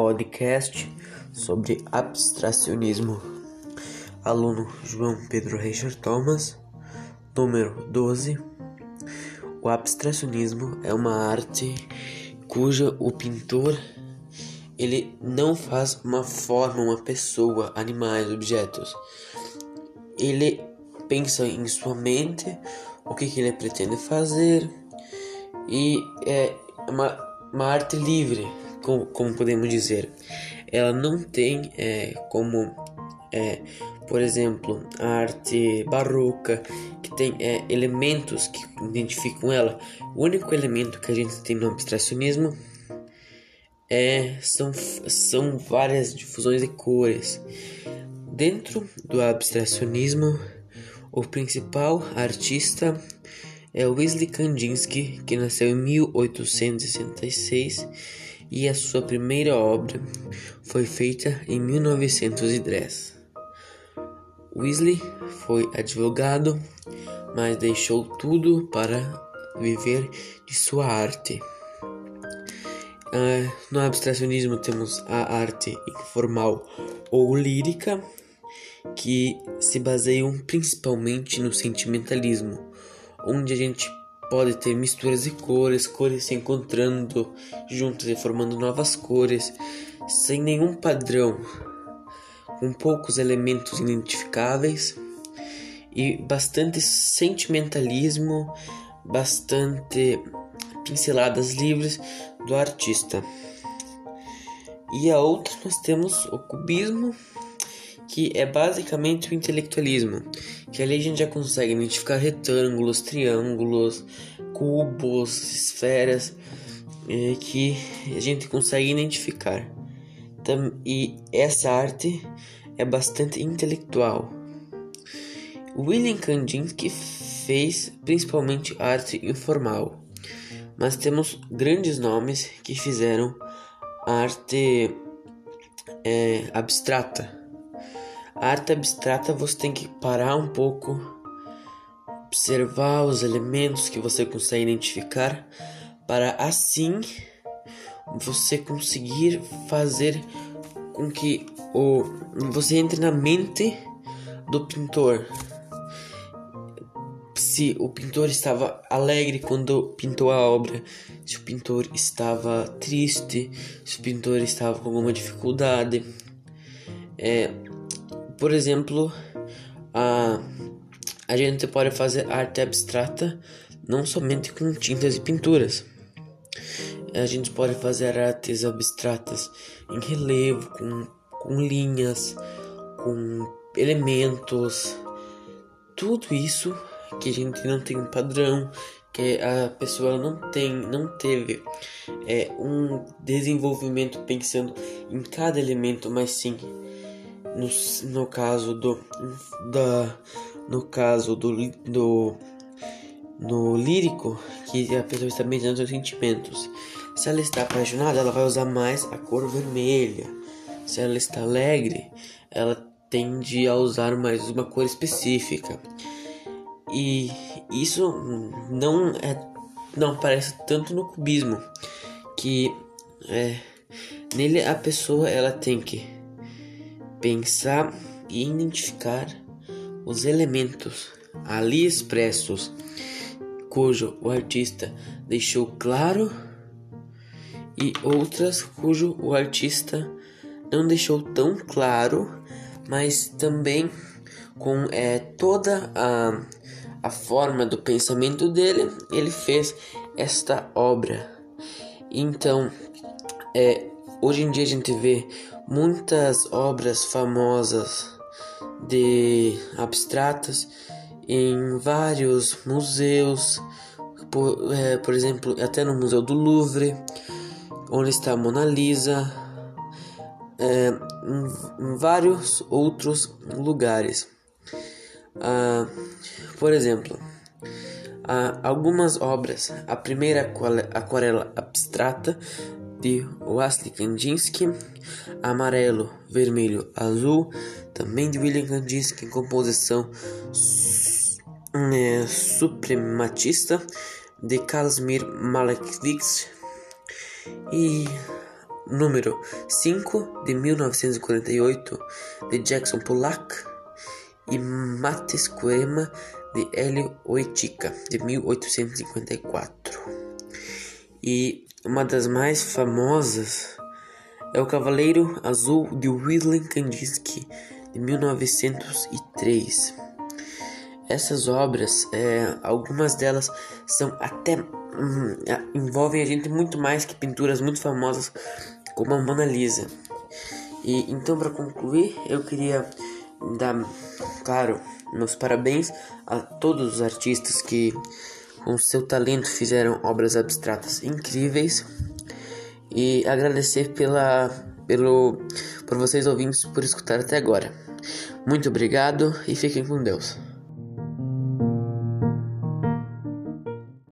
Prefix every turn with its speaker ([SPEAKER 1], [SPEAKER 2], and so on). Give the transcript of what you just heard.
[SPEAKER 1] podcast sobre abstracionismo. Aluno João Pedro Reicher Thomas, número 12. O abstracionismo é uma arte cuja o pintor ele não faz uma forma, uma pessoa, animais, objetos. Ele pensa em sua mente o que, que ele pretende fazer e é uma, uma arte livre como, como podemos dizer, ela não tem é, como, é, por exemplo, a arte barroca, que tem é, elementos que identificam ela. O único elemento que a gente tem no abstracionismo é, são, são várias difusões de cores. Dentro do abstracionismo, o principal artista é Wesley Kandinsky, que nasceu em 1866 e a sua primeira obra foi feita em 1910. Weasley foi advogado, mas deixou tudo para viver de sua arte. Uh, no abstracionismo temos a arte informal ou lírica, que se baseiam principalmente no sentimentalismo, onde a gente pode ter misturas de cores, cores se encontrando juntas e formando novas cores, sem nenhum padrão, com poucos elementos identificáveis e bastante sentimentalismo, bastante pinceladas livres do artista. E a outra nós temos o cubismo que é basicamente o intelectualismo, que ali a gente já consegue identificar retângulos, triângulos, cubos, esferas, é, que a gente consegue identificar. E essa arte é bastante intelectual. William Kandinsky fez principalmente arte informal, mas temos grandes nomes que fizeram arte é, abstrata arte abstrata você tem que parar um pouco, observar os elementos que você consegue identificar, para assim você conseguir fazer com que o você entre na mente do pintor. Se o pintor estava alegre quando pintou a obra, se o pintor estava triste, se o pintor estava com alguma dificuldade, é, por exemplo, a, a gente pode fazer arte abstrata não somente com tintas e pinturas. A gente pode fazer artes abstratas em relevo, com, com linhas, com elementos, tudo isso que a gente não tem um padrão, que a pessoa não tem, não teve é, um desenvolvimento pensando em cada elemento, mas sim no, no caso do da no caso do, do no lírico que a pessoa está mediando seus sentimentos. Se ela está apaixonada ela vai usar mais a cor vermelha. Se ela está alegre ela tende a usar mais uma cor específica. E isso não é não aparece tanto no cubismo que é, nele a pessoa ela tem que pensar e identificar os elementos ali expressos, cujo o artista deixou claro, e outras cujo o artista não deixou tão claro, mas também com é, toda a, a forma do pensamento dele, ele fez esta obra. Então, é, hoje em dia a gente vê muitas obras famosas de abstratas em vários museus, por, é, por exemplo, até no Museu do Louvre, onde está a Mona Lisa, é, em, em, vários outros lugares. Ah, por exemplo, algumas obras, a primeira aquarela abstrata de Wassily Kandinsky, Amarelo, Vermelho, Azul, também de William Kandinsky, composição é, suprematista de Kazimir Malevich e número 5 de 1948 de Jackson Pollock e Mates Coema de Hélio Oitica de 1854. E uma das mais famosas é o Cavaleiro Azul de Willem Kandinsky de 1903. Essas obras, é, algumas delas são até hum, envolvem a gente muito mais que pinturas muito famosas como a Mona Lisa. E então para concluir, eu queria dar, claro, meus parabéns a todos os artistas que com seu talento fizeram obras abstratas incríveis e agradecer pela pelo por vocês ouvintes por escutar até agora. Muito obrigado e fiquem com Deus.